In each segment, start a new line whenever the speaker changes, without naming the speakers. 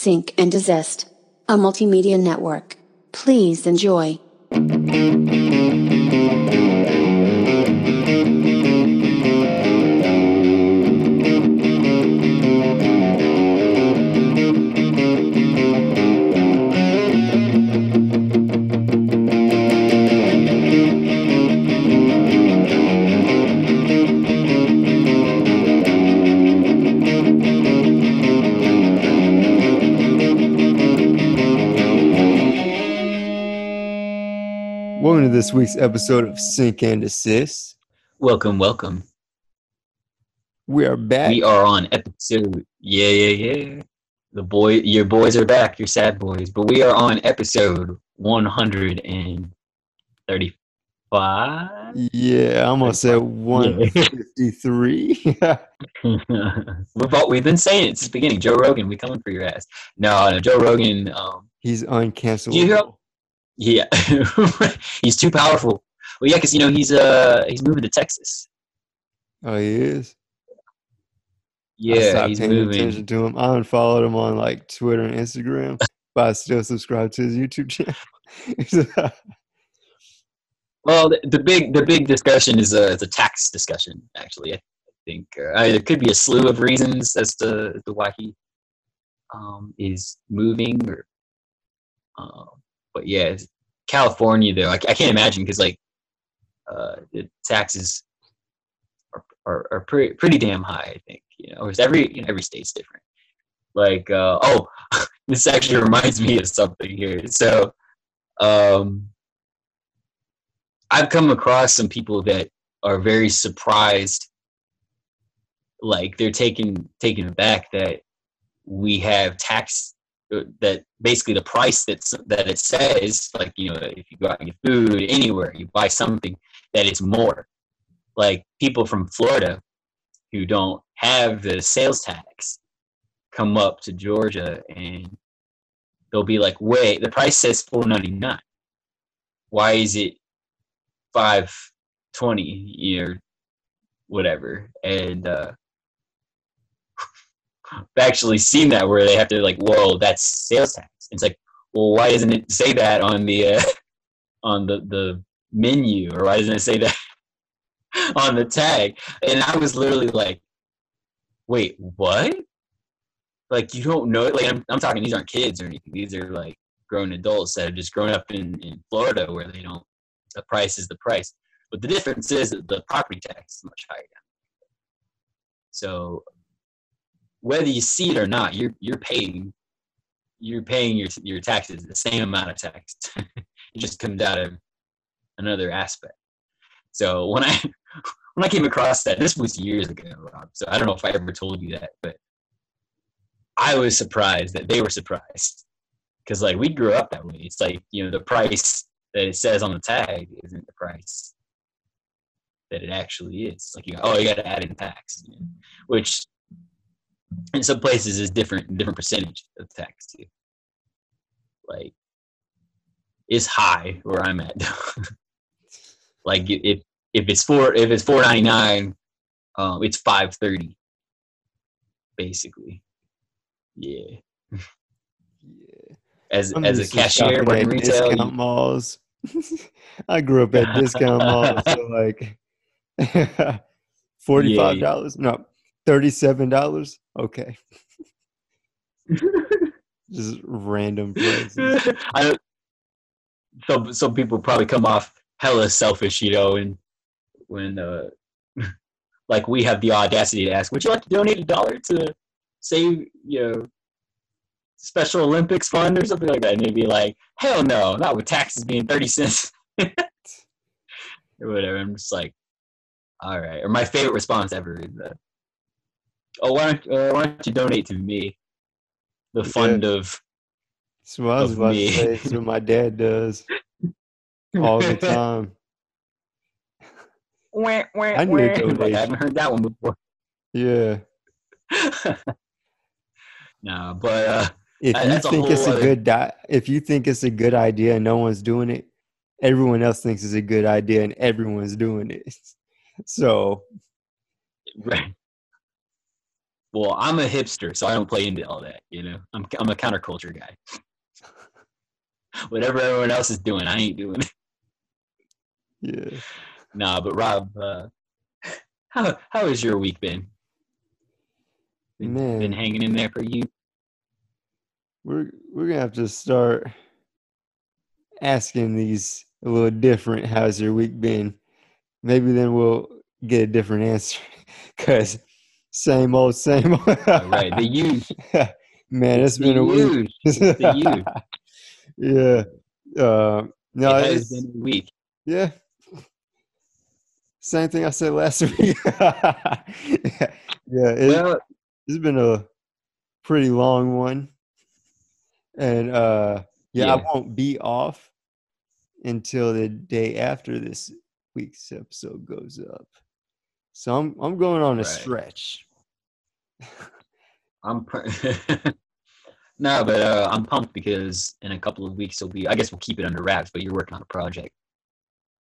Sync and Desist, a multimedia network. Please enjoy.
This week's episode of Sync and Desist.
Welcome, welcome.
We are back.
We are on episode. Yeah, yeah, yeah. The boy, your boys are back. Your sad boys, but we are on episode one hundred and thirty-five.
yeah, I almost said 153.
we've been saying it since the beginning. Joe Rogan, we coming for your ass. No, no, Joe Rogan. Um,
He's uncancelable.
Do you hear- yeah, he's too powerful. Well, yeah, because you know he's uh he's moving to Texas.
Oh, he is?
Yeah, he's
paying
moving.
attention to him. I unfollowed him on like Twitter and Instagram, but I still subscribe to his YouTube channel.
Well, the, the big the big discussion is a, is a tax discussion. Actually, I think uh, there could be a slew of reasons as to, as to why he um, is moving. Or, um, but yeah, California though, I, I can't imagine because like uh, the taxes are, are, are pretty pretty damn high. I think you know, whereas every you know, every state's different. Like uh, oh, this actually reminds me of something here. So. Um, I've come across some people that are very surprised, like they're taken taken aback that we have tax that basically the price that's that it says, like you know, if you go out and get food anywhere, you buy something that is more. Like people from Florida who don't have the sales tax come up to Georgia and they'll be like, "Wait, the price says four ninety nine. Why is it five twenty or whatever and uh actually seen that where they have to like whoa that's sales tax. It's like well why doesn't it say that on the uh, on the the menu? Or why doesn't it say that on the tag? And i was literally like wait what? Like you don't know like i'm, I'm talking these aren't kids or anything. These are like grown adults that have just grown up in in florida where they don't the price is the price. But the difference is that the property tax is much higher down. So whether you see it or not, you're you're paying you're paying your your taxes the same amount of tax. it just comes out of another aspect. So when I when I came across that, this was years ago, Rob. So I don't know if I ever told you that, but I was surprised that they were surprised because like we grew up that way. It's like you know the price that it says on the tag isn't the price that it actually is. Like you, oh, you got to add in tax, which in some places is different, different percentage of tax too. Like it's high where I'm at. like if if it's four if it's four ninety nine, um, it's five thirty, basically. Yeah,
yeah.
as
I'm
as a cashier
shopping
working
at
you-
discount malls. I grew up at discount malls, so like forty-five dollars. No, thirty-seven dollars. Okay, just random prices.
I don't, some some people probably come off hella selfish, you know, and when uh, like we have the audacity to ask, would you like to donate a dollar to save, you know, Special Olympics fund or something like that? And they'd be like, hell no, not with taxes being thirty cents or whatever. I'm just like, all right. Or my favorite response ever is, uh, oh, why don't uh, why don't you donate to me, the fund of
That's what I was
Of
about
me.
to say. That's what my dad does all the time.
Wah, wah,
I need a
wah. Like, I haven't heard that one before.
Yeah.
no, but uh,
If
Uh,
you
that's a
think it's
whole
a good di- if you think it's a good idea and no one's doing it, everyone else thinks it's a good idea and everyone's doing it. So
right. Well, I'm a hipster, so I don't play into all that. You know, I'm I'm a counterculture guy. Whatever everyone else is doing, I ain't doing. it.
Yeah.
Nah, but Rob, uh, how how has your week been? Been,
Man.
been hanging in there for you?
We're we're gonna have to start asking these a little different. How's your week been? Maybe then we'll get a different answer. Cause same old, same old.
Right, the you,
Man, it's
the
been a week.
you, the you.
yeah. Uh, no,
it has been a week.
yeah. Same thing I said last week. yeah, it,
Well,
it's been a pretty long one and uh yeah, i won't be off until the day after this week's episode goes up so i'm i'm going on a
Right.
stretch
I'm pr- no, but uh, I'm pumped because in a couple of weeks it'll be. I guess we'll keep it under wraps. But you're working on a project.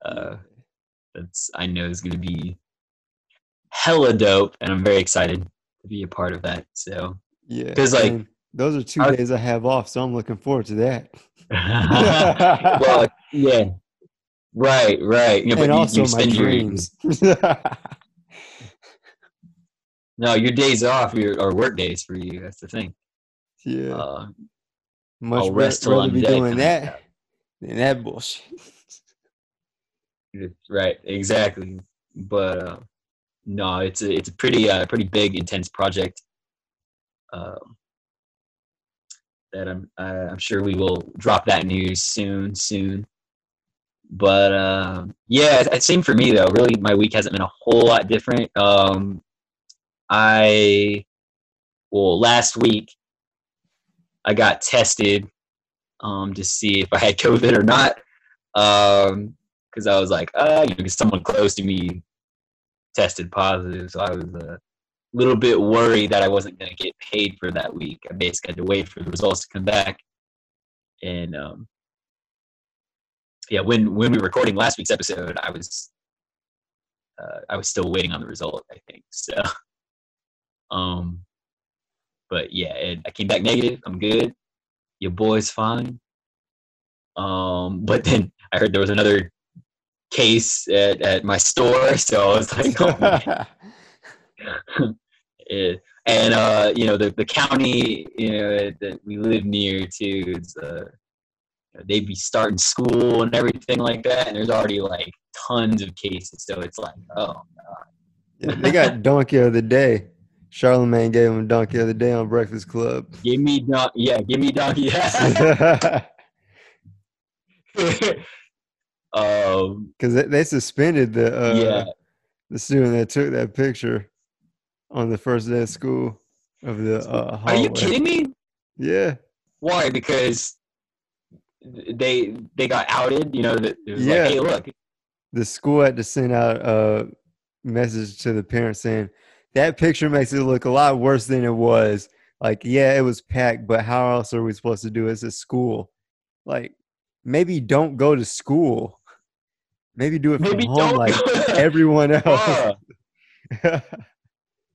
Uh, that's I know is going to be hella dope, and I'm very excited to be a part of that. So,
yeah
'cause, like,
those are two
I-
days i have off so i'm looking forward to that
well, yeah, right, right. Yeah, but
and
you,
also
you
my
spend your
dreams
no your days off, your or work days for you. That's the thing.
yeah
Uh,
much
I'll rest
rather
I'm
be doing that than that bullshit
Right, exactly. But uh, no, it's a it's a pretty uh, pretty big, intense project. Um, that I'm uh, I'm sure we will drop that news soon, soon. But uh, yeah, it- same for me though. Really, my week hasn't been a whole lot different. Um, I well, last week I got tested um, to see if I had COVID or not. Um, because I was like, uh, you know, someone close to me tested positive, so I was a little bit worried that I wasn't going to get paid for that week. I basically had to wait for the results to come back, and um, yeah, when when we were recording last week's episode, I was uh, I was still waiting on the result. I think so. Um, but yeah, and I came back negative. I'm good. Your boy's fine. Um, but then I heard there was another case at, at my store, so I was like, oh, man. Eh, and uh, you know, the the county you know that we live near too is uh, they'd be starting school and everything like that, and there's already like tons of cases, so it's like, oh,
Yeah, they got donkey of the day. Charlemagne gave him a donkey the other day on Breakfast Club.
give me don- yeah, give me donkey. Yeah. um,
Because they, they suspended the uh,
yeah,
the student that took that picture on the first day of school of the uh,
are you kidding me?
Yeah,
Why? Because they they got outed. You know that
Yeah.
like, hey, look,
the school had to send out a message to the parents saying that picture makes it look a lot worse than it was. Like, yeah, it was packed, but how else are we supposed to do it? It's a school. Like, maybe don't go to school. Maybe do it from
maybe
home like everyone else.
bruh,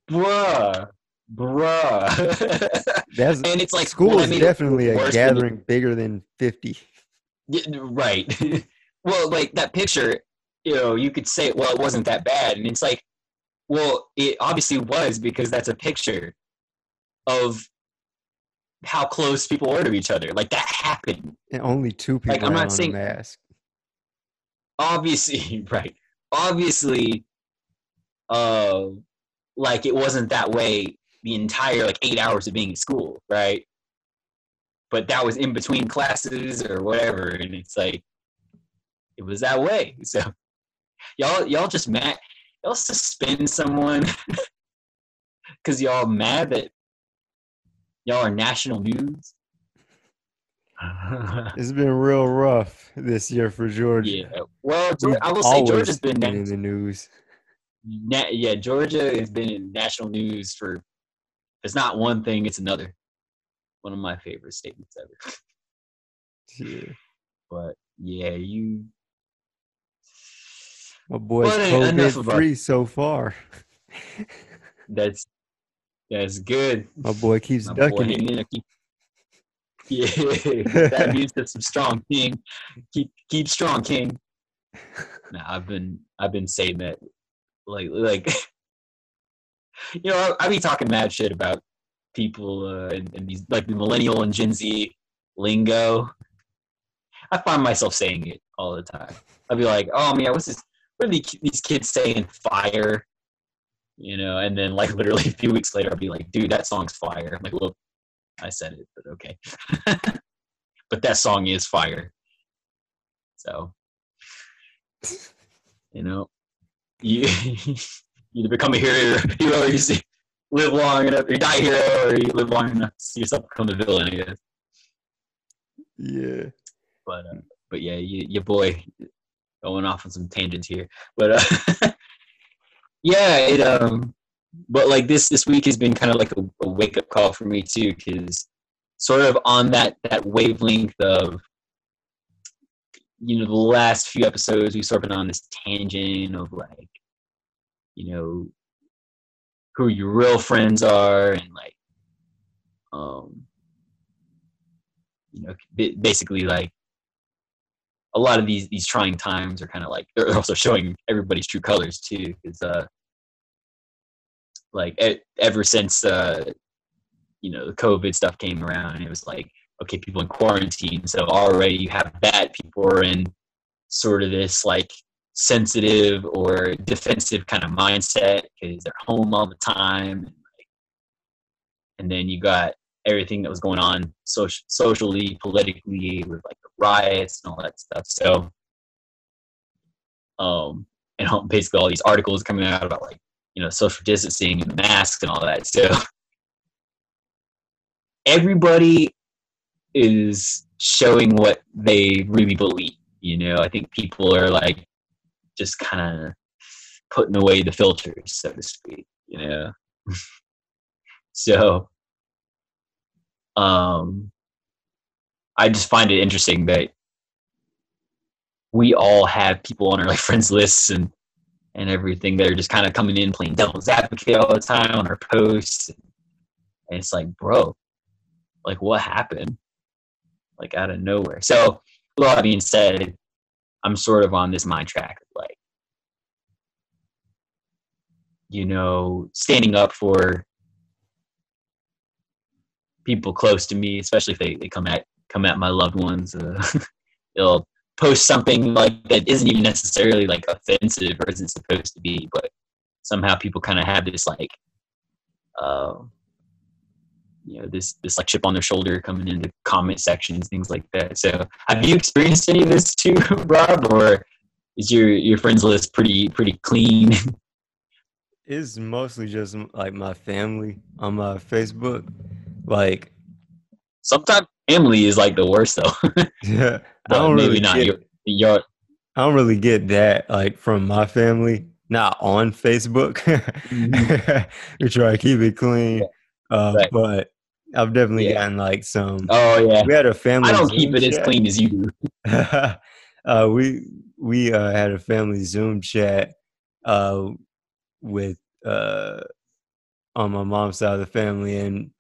bruh, bruh.
That's
and it's like
school is definitely a
worse than-
gathering bigger than 50.
Yeah, right. well, like that picture, you know, you could say, well, it wasn't that bad, and it's like, well, it obviously was because that's a picture of how close people were to each other. Like that happened.
And only two people
Like, I'm not
on
saying-
mask.
obviously right obviously uh like it wasn't that way the entire like eight hours of being in school right but that was in between classes or whatever and it's like it was that way so y'all y'all just mad y'all suspend someone because y'all mad that y'all are national news
It's been real rough this year for Georgia.
yeah well i will say georgia's been
been in the news.
Na- yeah, Georgia has been in national news for. It's not one thing; it's another. One of my favorite statements ever.
Yeah.
But yeah, you.
My boy's COVID free so far.
That's That's good.
My boy keeps
My
ducking
hanging
it.
Keep- Yeah, that means that some strong king. Keep keep strong, king. Nah, I've been I've been saying that like like you know I, I be talking mad shit about people uh, and, and these like the millennial and Gen Z lingo. I find myself saying it all the time. I'd be like, oh man, what's this? What are these kids saying? Fire, you know? And then like literally a few weeks later, I'll be like, dude, that song's fire. I'm like, well, I said it, but okay. but that song is fire. So, you know, you either become a hero, hero or you see, live long enough, you die hero, or you live long enough to see yourself become a villain. I guess.
Yeah.
But uh, but yeah, you, your boy going off on some tangents here. But uh, yeah, it um, but like this this week has been kind of like a, a wake up call for me too, because sort of on that that wavelength of you know the last few episodes we've sort of been on this tangent of like you know who your real friends are and like um you know basically like a lot of these these trying times are kind of like they're also showing everybody's true colors too because uh like e- ever since uh you know the covid stuff came around it was like okay people in quarantine so already you have that people are in sort of this like sensitive or defensive kind of mindset because they're home all the time and, like, and then you got everything that was going on social, socially politically with like the riots and all that stuff. So um and all- basically all these articles coming out about like you know social distancing and masks and all that. So everybody is showing what they really believe you know? I think people are like just kind of putting away the filters so to speak you know? So um i just find it interesting that we all have people on our like friends lists and and everything that are just kind of coming in playing devil's advocate all the time on our posts. And it's like bro like what happened? Like out of nowhere. So with all that being said i'm sort of on this mind track of like you know standing up for people close to me especially if they, they come at come at my loved ones uh, they'll post something like that isn't even necessarily like offensive or isn't supposed to be but somehow people kind of have this like uh, you know this this like chip on their shoulder coming into comment sections things like that so have you experienced any of this too rob or is your your friends list pretty pretty clean
It's mostly just like my family on my Facebook. Like,
sometimes family is like the worst though
yeah, I don't
maybe
really
not
get,
your your
I don't really get that like from my family. Not on Facebook. we try to keep it clean, uh,
Right.
but I've definitely
Yeah.
gotten like some.
oh yeah
We had a family.
i don't
Zoom
keep it as
chat.
clean as you do
uh, we we uh, had a family Zoom chat uh, with uh, on my mom's side of the family, and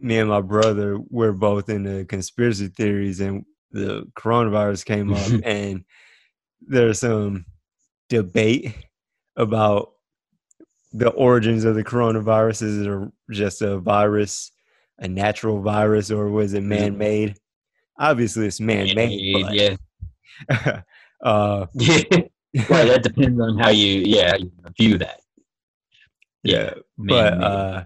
me and my brother were both into conspiracy theories, and the coronavirus came up, and there's some debate about the origins of the coronavirus. Is it just a virus, a natural virus, or was it man-made? Obviously, it's man-made. but-
yeah
uh,
yeah right that depends on how you yeah you view that
yeah, but uh,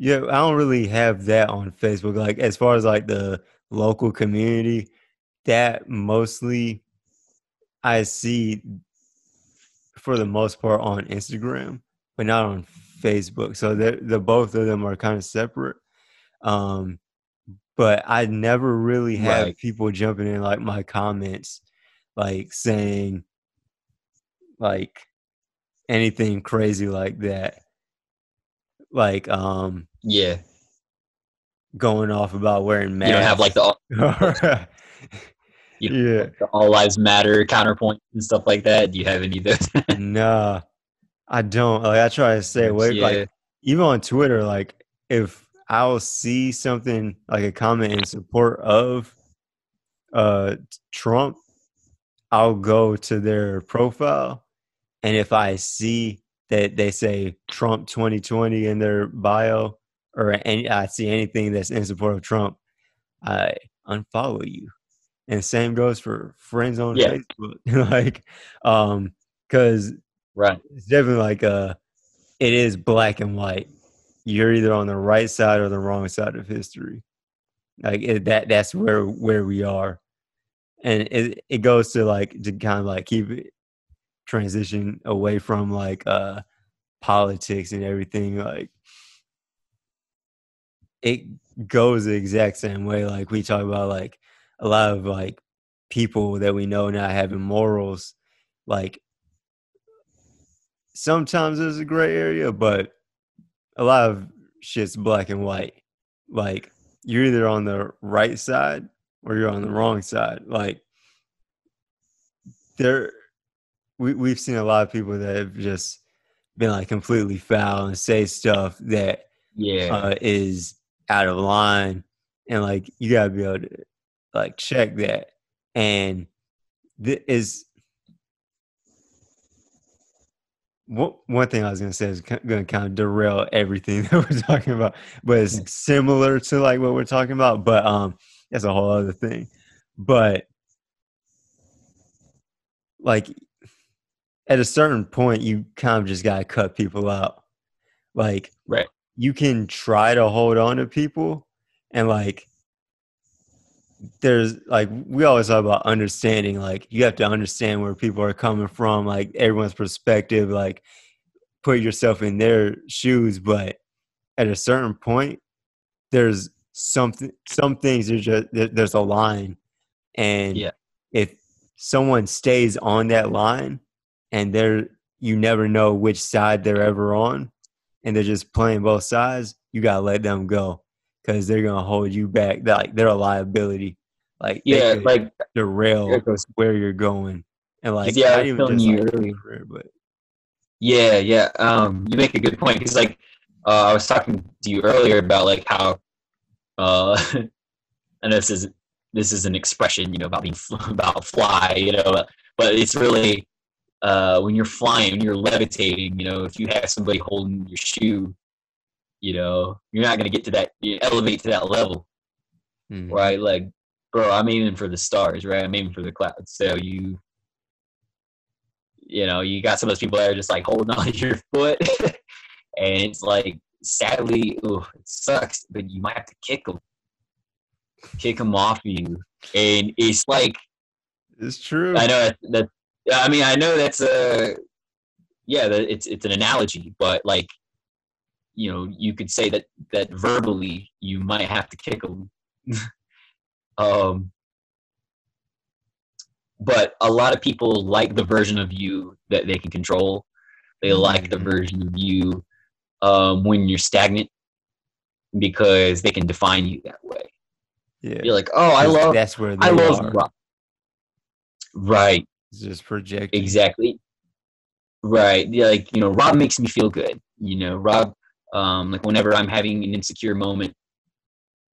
yeah, I don't really have that on Facebook. Like as far as like the local community, that mostly I see for the most part on Instagram, but not on Facebook. So the the both of them are kind of separate. Um, but I never really have
Right.
people jumping in like my comments, like saying like anything crazy like that. Like um
yeah
going off about wearing masks.
you don't have like the,
the
you know,
yeah.
the all lives matter counterpoint and stuff like that do you have any of those
Nah, I don't. Like I try to stay away.
yeah
Like even on Twitter, like if I'll see something like a comment in support of uh Trump, I'll go to their profile and if I see that they say Trump 2020 in their bio or any I see anything that's in support of Trump, I unfollow you. And same goes for friends on
Yeah.
Facebook. like um cuz
Right.
it's definitely like uh it is black and white you're either on the right side or the wrong side of history like it, that that's where where we are and it it goes to like to kind of like keep it transition away from like uh politics and everything like it goes the exact same way like we talk about like a lot of like people that we know not having morals like sometimes there's a gray area, but a lot of shit's black and white. Like you're either on the right side or you're on the wrong side. Like there we we've seen a lot of people that have just been like completely foul and say stuff that
Yeah.
uh, is out of line and like you gotta be able to like check that and th- is one one thing I was gonna say is going to kind of derail everything that we're talking about, but it's similar to like what we're talking about. But um, that's a whole other thing. But like at a certain point, you kind of just gotta cut people out. Like,
Right.
You can try to hold on to people, and like there's like we always talk about understanding like you have to understand where people are coming from like everyone's perspective like put yourself in their shoes but at a certain point there's something some things are just there's a line and
Yeah.
if someone stays on that line and they're you never know which side they're ever on and they're just playing both sides you gotta let them go because they're gonna hold you back They're like they're a liability like
yeah. Like
derail where you're going and like
Yeah, I
not even just
you
like
earlier.
career, but
Yeah, yeah. Um, you make a good point because, like, uh, I was talking to you earlier about like how, uh, and this is this is an expression, you know, about being about fly, you know, but it's really uh, when you're flying, when you're levitating, you know, if you have somebody holding your shoe, you know, you're not gonna get to that, you elevate to that level,
Mhm.
right? Like, bro, I'm aiming for the stars, right? I'm aiming for the clouds. So you, you know, you got some of those people that are just like holding on to your foot, and it's like, sadly, ooh, it sucks, but you might have to kick them, kick them off of you, and it's like,
it's true
I know that, that I mean, I know that's a, yeah, it's it's an analogy, but like, you know, you could say that that verbally you might have to kick them. um, but a lot of people like the version of you that they can control. They like the
Mhm.
version of you um, when you're stagnant because they can define you that way.
yeah
You're like, oh, I love,
that's where they
I love rock. Right.
It's just projecting
Exactly. Right. Yeah, like, you know, Rob makes me feel good. You know, Rob, um, like whenever I'm having an insecure moment,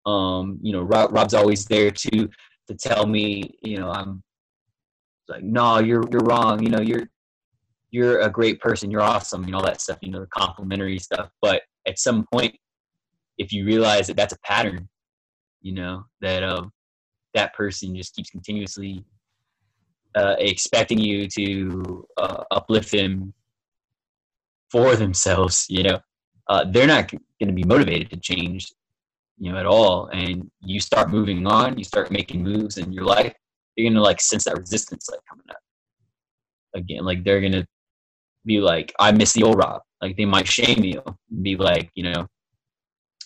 um, you know, Rob, Rob's always there to to tell me, you know, I'm like, no, you're you're wrong. You know, you're you're a great person. You're awesome. You know, all that stuff. You know, the complimentary stuff. But at some point, if you realize that that's a pattern, you know, that um, that person just keeps continuously uh, expecting you to uh, uplift them for themselves, you know, uh, they're not going to be motivated to change, you know, at all. And you start moving on, you start making moves in your life, you're going to like sense that resistance like coming up again. Like they're going to be like, I miss the old Rob. Like they might shame you, be like, you know,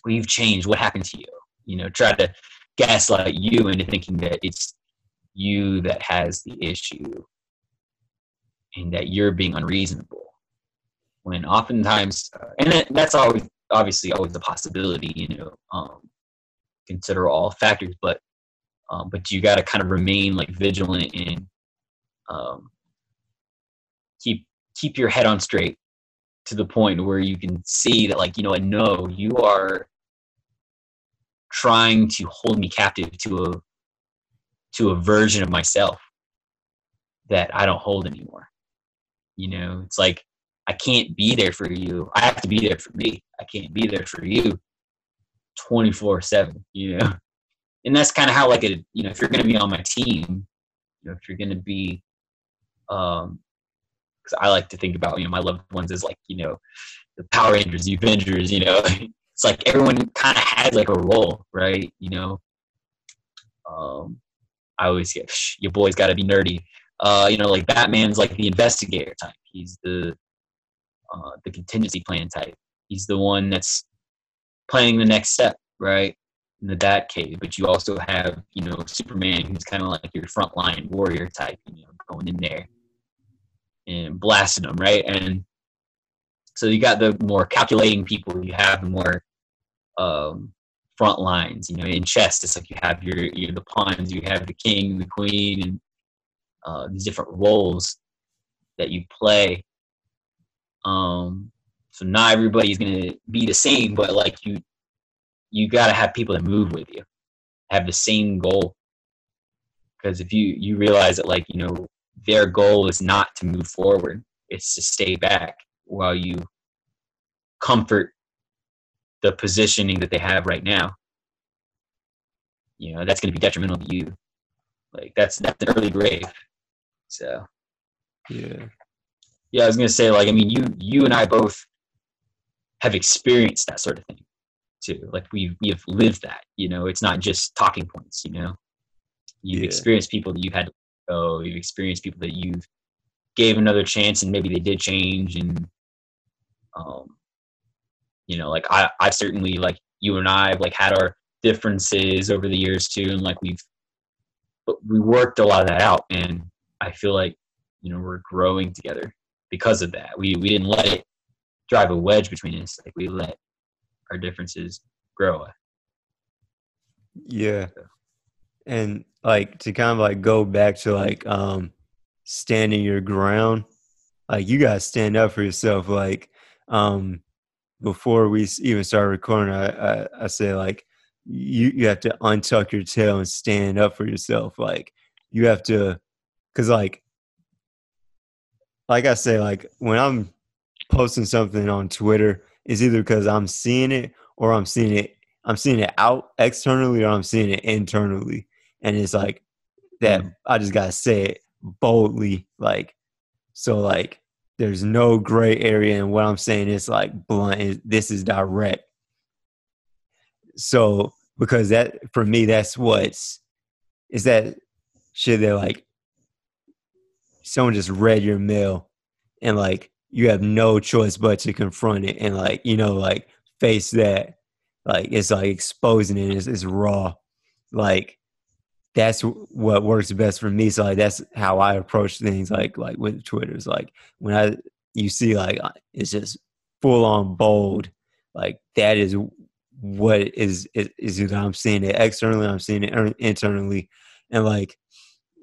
you've changed. What happened to you? You know, try to gaslight you into thinking that it's you that has the issue and that you're being unreasonable. When oftentimes uh, and that, that's always obviously always a possibility you know um, consider all factors but um, but you got to kind of remain like vigilant and um, keep keep your head on straight to the point where you can see that like you know what no you are trying to hold me captive to a to a version of myself that I don't hold anymore. You know, it's like I can't be there for you. I have to be there for me. I can't be there for you 24 7, you know? And that's kind of how, like, a, you know, if you're going to be on my team, you know, if you're going to be, um, because I like to think about, you know, my loved ones as like, you know, the Power Rangers, the Avengers, you know, it's like everyone kind of has like a role, right? You know, um, I always get, your boy's got to be nerdy. Uh, you know, like Batman's like the investigator type. He's the uh, the contingency plan type. He's the one that's planning the next step, right? In the Bat Cave. But you also have, you know, Superman, who's kind of like your frontline warrior type, you know, going in there and blasting them, right? And so you got the more calculating people. You have the more um, front lines. You know, in chess, it's like you have your, your the pawns, you have the king, the queen, and uh, these different roles that you play. Um, so not everybody's gonna be the same, but like you, you gotta have people that move with you, have the same goal. Because if you you realize that like you know their goal is not to move forward, it's to stay back while you comfort the positioning that they have right now. You know that's gonna be detrimental to you. Like that's that's an early grave. So
Yeah.
yeah, I was gonna say like I mean you you and I both have experienced that sort of thing too. Like we we have lived that. You know, it's not just talking points. You know, you've
Yeah.
experienced people that you've had to go. You've experienced people that you've gave another chance and maybe they did change and um you know like i i've certainly like you and i have like had our differences over the years too and like we've but we worked a lot of that out and i feel like you know we're growing together because of that we we didn't let it drive a wedge between us like we let our differences grow
Yeah. And like to kind of like go back to like um standing your ground, like you gotta stand up for yourself. Like um before we even started recording, I I, I say like you you have to untuck your tail and stand up for yourself. Like you have to, cause like like I say, like when I'm posting something on Twitter, it's either because I'm seeing it or I'm seeing it I'm seeing it out externally or I'm seeing it internally. And it's like that mm. I just gotta say it boldly. Like so like there's no gray area and what I'm saying is like blunt is this is direct. So because that for me that's what's is that shit that like someone just read your mail and like you have no choice but to confront it and like you know like face that like it's like exposing it it's, it's raw like that's what works best for me so like that's how i approach things like like with twitter it's like when i you see like uh, it's just full on bold like that is what is is, is i'm seeing it externally i'm seeing it er- internally and like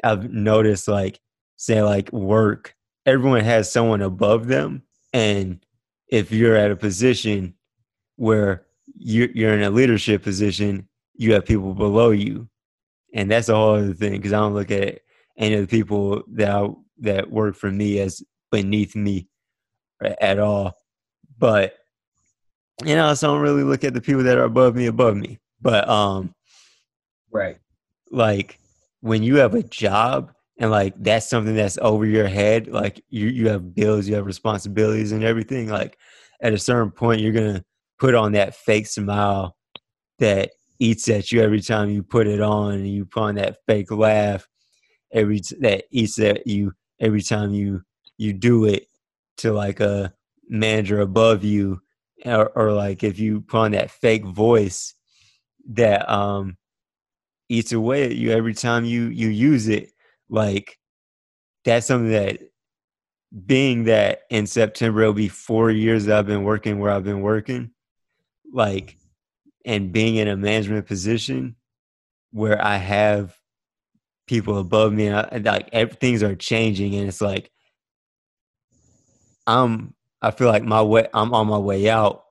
i've noticed like say like work everyone has someone above them and if you're at a position where you're, you're in a leadership position you have people below you and that's a whole other thing because i don't look at any of the people that I, that work for me as beneath me at all. But you know so i don't really look at the people that are above me above me. But um
right.
like when you have a job and like that's something that's over your head like you you have bills you have responsibilities and everything like at a certain point you're gonna put on that fake smile that eats at you every time you put it on and you put on that fake laugh every t- that eats at you every time you you do it to like a manager above you or, or like if you put on that fake voice that um eats away at you every time you you use it like that's something that being that in september it'll be four years that i've been working where i've been working like and being in a management position where i have people above me and, I, like things are changing and it's like i'm I feel like my way I'm on my way out,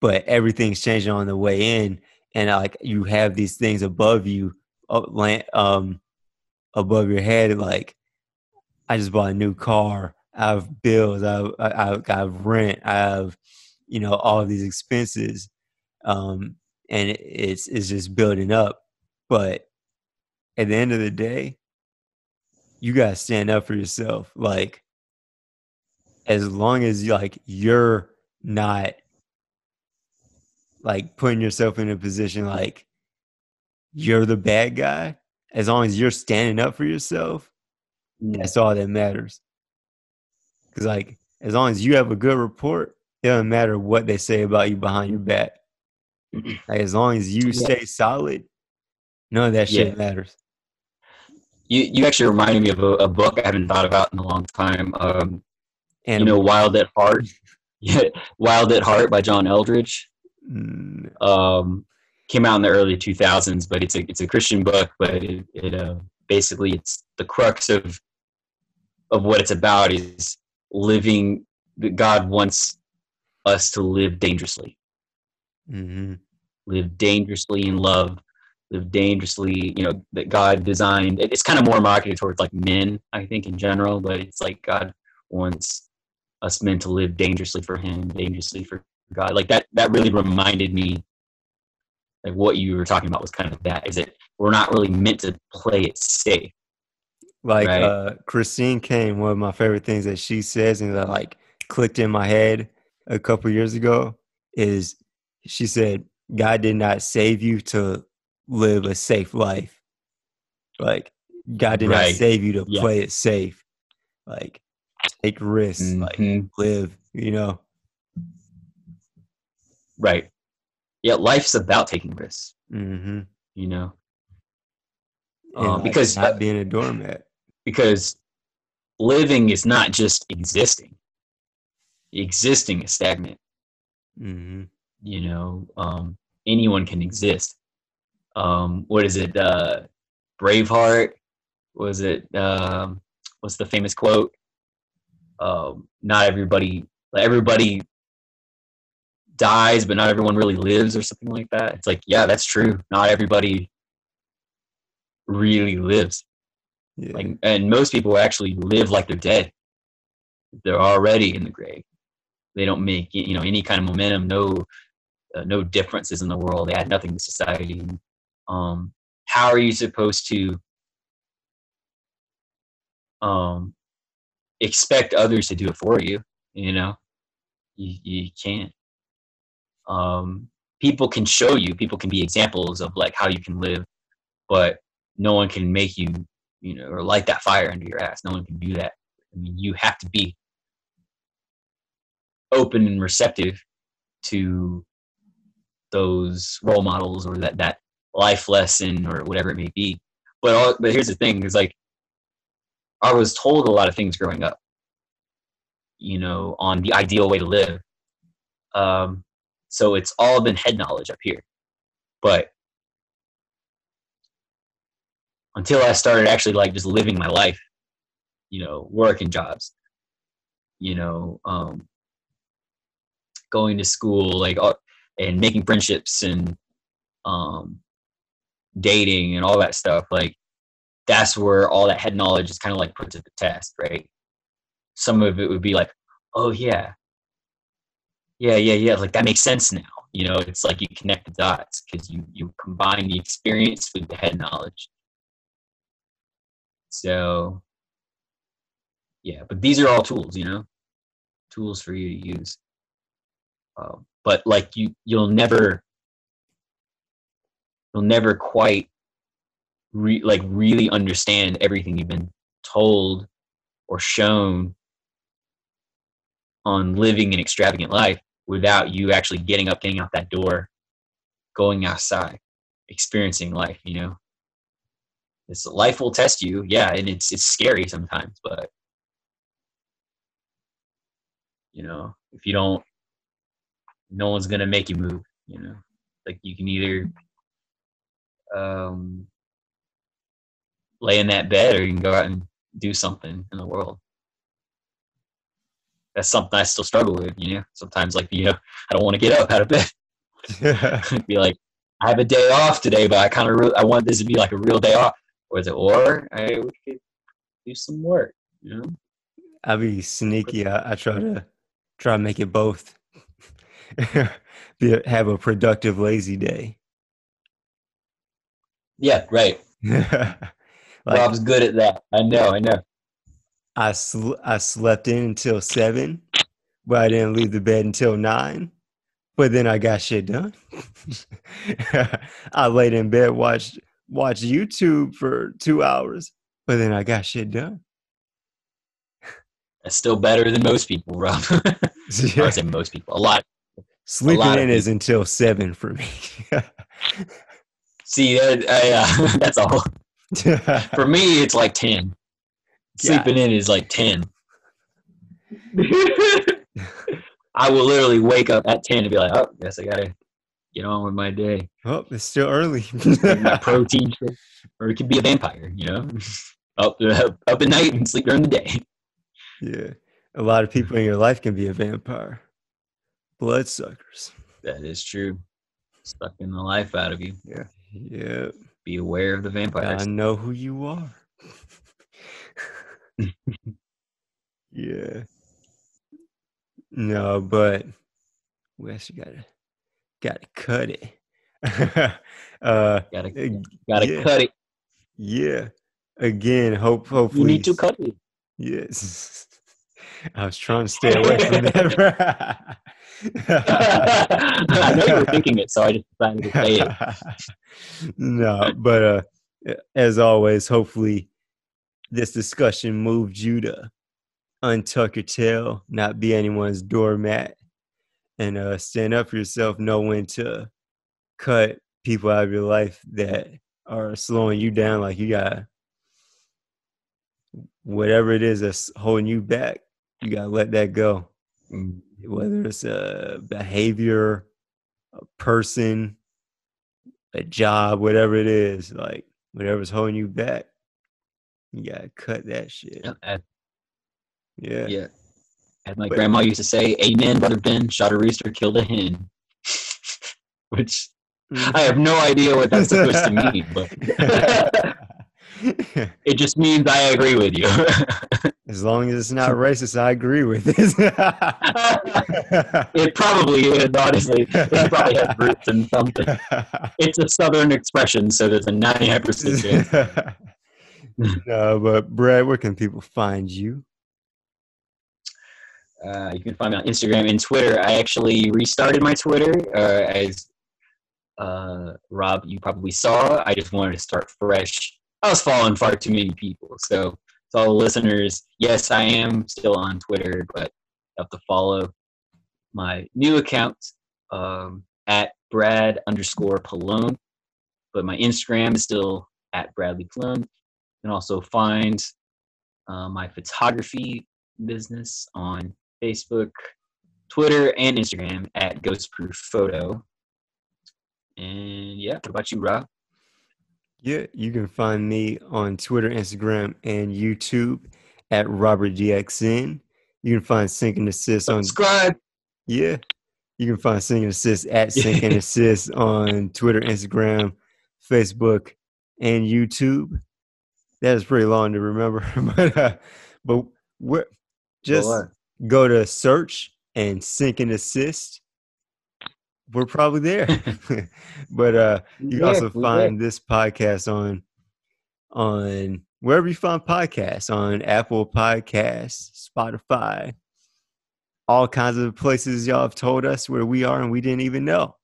but everything's changing on the way in, and like you have these things above you, land, um, above your head. Like I just bought a new car. I have bills. I have, I I have rent. I have, you know, all these expenses, um, and it's it's just building up. But at the end of the day, you gotta stand up for yourself. Like as long as like you're not like putting yourself in a position like you're the bad guy, as long as you're standing up for yourself, that's all that matters. Cause like as long as you have a good report, it doesn't matter what they say about you behind your back. Like as long as you
Yeah.
stay solid, none of that shit
Yeah.
matters.
You you actually reminded me of a, a book I haven't thought about in a long time. Um,
And
you know, Wild at Heart. Yeah, Wild at Heart by John Eldredge.
Mm,
um, came out in the early 2000s, but it's a it's a Christian book, but it, it uh, basically it's the crux of of what it's about is living. That God wants us to live dangerously,
mhm.
live dangerously in love, live dangerously. You know that God designed. It's kind of more marketed towards like men, I think, in general, but it's like God wants us men to live dangerously for Him, dangerously for God. Like that. That really reminded me like what you were talking about was kind of that is that we're not really meant to play it safe
Like
Right.
uh, Christine Caine, one of my favorite things that she says and that like clicked in my head a couple years ago is she said, God did not save you to live a safe life. Like God did not save you to
Yeah.
play it safe. Like take risks, like
Mhm.
live, you know.
right yeah life's about taking risks
Mm-hmm.
you know
like,
because
not being a doormat.
because living is not just existing existing is stagnant
Mm-hmm.
You know um anyone can exist. Um what is it uh braveheart? Was it um what's the famous quote? Um not everybody everybody dies but not everyone really lives or something like that. It's like yeah that's true. Not everybody really lives.
Yeah.
like and most people actually live like they're dead. They're already in the grave. They don't make you know any kind of momentum no uh, no differences in the world. They add nothing to society. Um how are you supposed to um expect others to do it for you? You know? You, you can't. Um people can show you people can be examples of like how you can live but no one can make you you know or light that fire under your ass. No one can do that. I mean you have to be open and receptive to those role models or that that life lesson or whatever it may be. But all, but here's the thing is like i was told a lot of things growing up you know on the ideal way to live. Um so it's all been head knowledge up here. But until i started actually like just living my life you know working jobs you know um going to school like uh, and making friendships and um dating and all that stuff like that's where all that head knowledge is kind of like put to the test right? Some of it would be like oh yeah. Yeah yeah yeah like that makes sense now. You know it's like you connect the dots because you you combine the experience with the head knowledge. So yeah but these are all tools you know? Tools for you to use. Um, but like you you'll never you'll never quite re- like really understand everything you've been told or shown on living an extravagant life without you actually getting up getting out that door going outside experiencing life you know? This life will test you yeah and it's it's scary sometimes but you know if you don't no one's gonna make you move you know like you can either um lay in that bed or you can go out and do something in the world that's something I still struggle with. You know, sometimes like you know, I don't want to get up out of bed. be like, I have a day off today, but I kind of re- I want this to be like a real day off. Or is it or I we could do some work. You know,
I be sneaky. I, I try to try to make it both. have a productive lazy day.
yeah, right.
like
Rob's good at that. I know, I know.
I sl- I slept in until seven, but I didn't leave the bed until nine. But then I got shit done. I laid in bed, watched watched YouTube for two hours, but then I got shit done.
That's still better than most people, Rob. I say most people. A lot.
Sleeping in is until seven for me.
See, that, I, uh, that's all. For me, it's like 10. Sleeping in is like 10. I will literally wake up at 10 and be like, oh, guess I got to get on with my day.
oh, it's still early.
My protein. Or it could be a vampire, you know? up, up at night and sleep during the day.
yeah, a lot of people in your life can be a vampire. Bloodsuckers.
That is true. Sucking the life out of you.
Yeah, Yeah.
Be aware of the vampires.
I know who you are. yeah. No, but we actually gotta gotta cut it. uh,
Gotta, gotta
yeah.
cut it.
yeah. Again, hope hopefully
You need to cut it.
Yes. I was trying to stay away from that.
I know you were thinking it, so I just decided to say it.
no, but uh, as always, hopefully this discussion moved you to untuck your tail, not be anyone's doormat, and uh, stand up for yourself. Know when to cut people out of your life that are slowing you down. Like you got whatever it is that's holding you back. You gotta let that go
Mm,
whether it's a behavior, a person, a job, whatever it is, like whatever's holding you back, you gotta cut that shit.
yeah,
Yeah.
yeah. As my
But-
grandma used to say, Amen, brother Ben, shot a rooster, killed a hen. Which mm. I have no idea what that's supposed to mean, but it just means I agree with you.
As long as it's not racist, I agree with this.
it probably is, honestly. It probably has roots in something. It's a southern expression, so there's a 99% chance.
no, but Brad, where can people find you?
Uh, you can find me on Instagram and Twitter. I actually restarted my Twitter uh, as uh, Rob, you probably saw. I just wanted to start fresh. I was following far too many people. So, to all the listeners, yes, I am still on Twitter, but you have to follow my new account um, at Brad underscore Pallone. But my Instagram is still at Bradley Pallone. You can also find uh, my photography business on Facebook, Twitter, and Instagram at Ghostproof Photo. And yeah, what about you, Rob?
Yeah, you can find me on Twitter, Instagram, and YouTube at RobertDXN. You can find Sync and Desist on
Subscribe.
yeah. You can find Sync and Desist at Sync and Desist on Twitter, Instagram, Facebook, and YouTube. That is pretty long to remember, but uh, but just go to search and Sync and Desist. We're probably there, but uh, you can also find this podcast on on wherever you find podcasts on Apple Podcasts, Spotify, all kinds of places y'all have told us where we are and we didn't even know.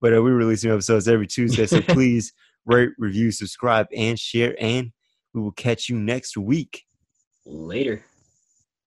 But uh, we release new episodes every Tuesday, so please rate, review, subscribe, and share. And we will catch you next week.
Later.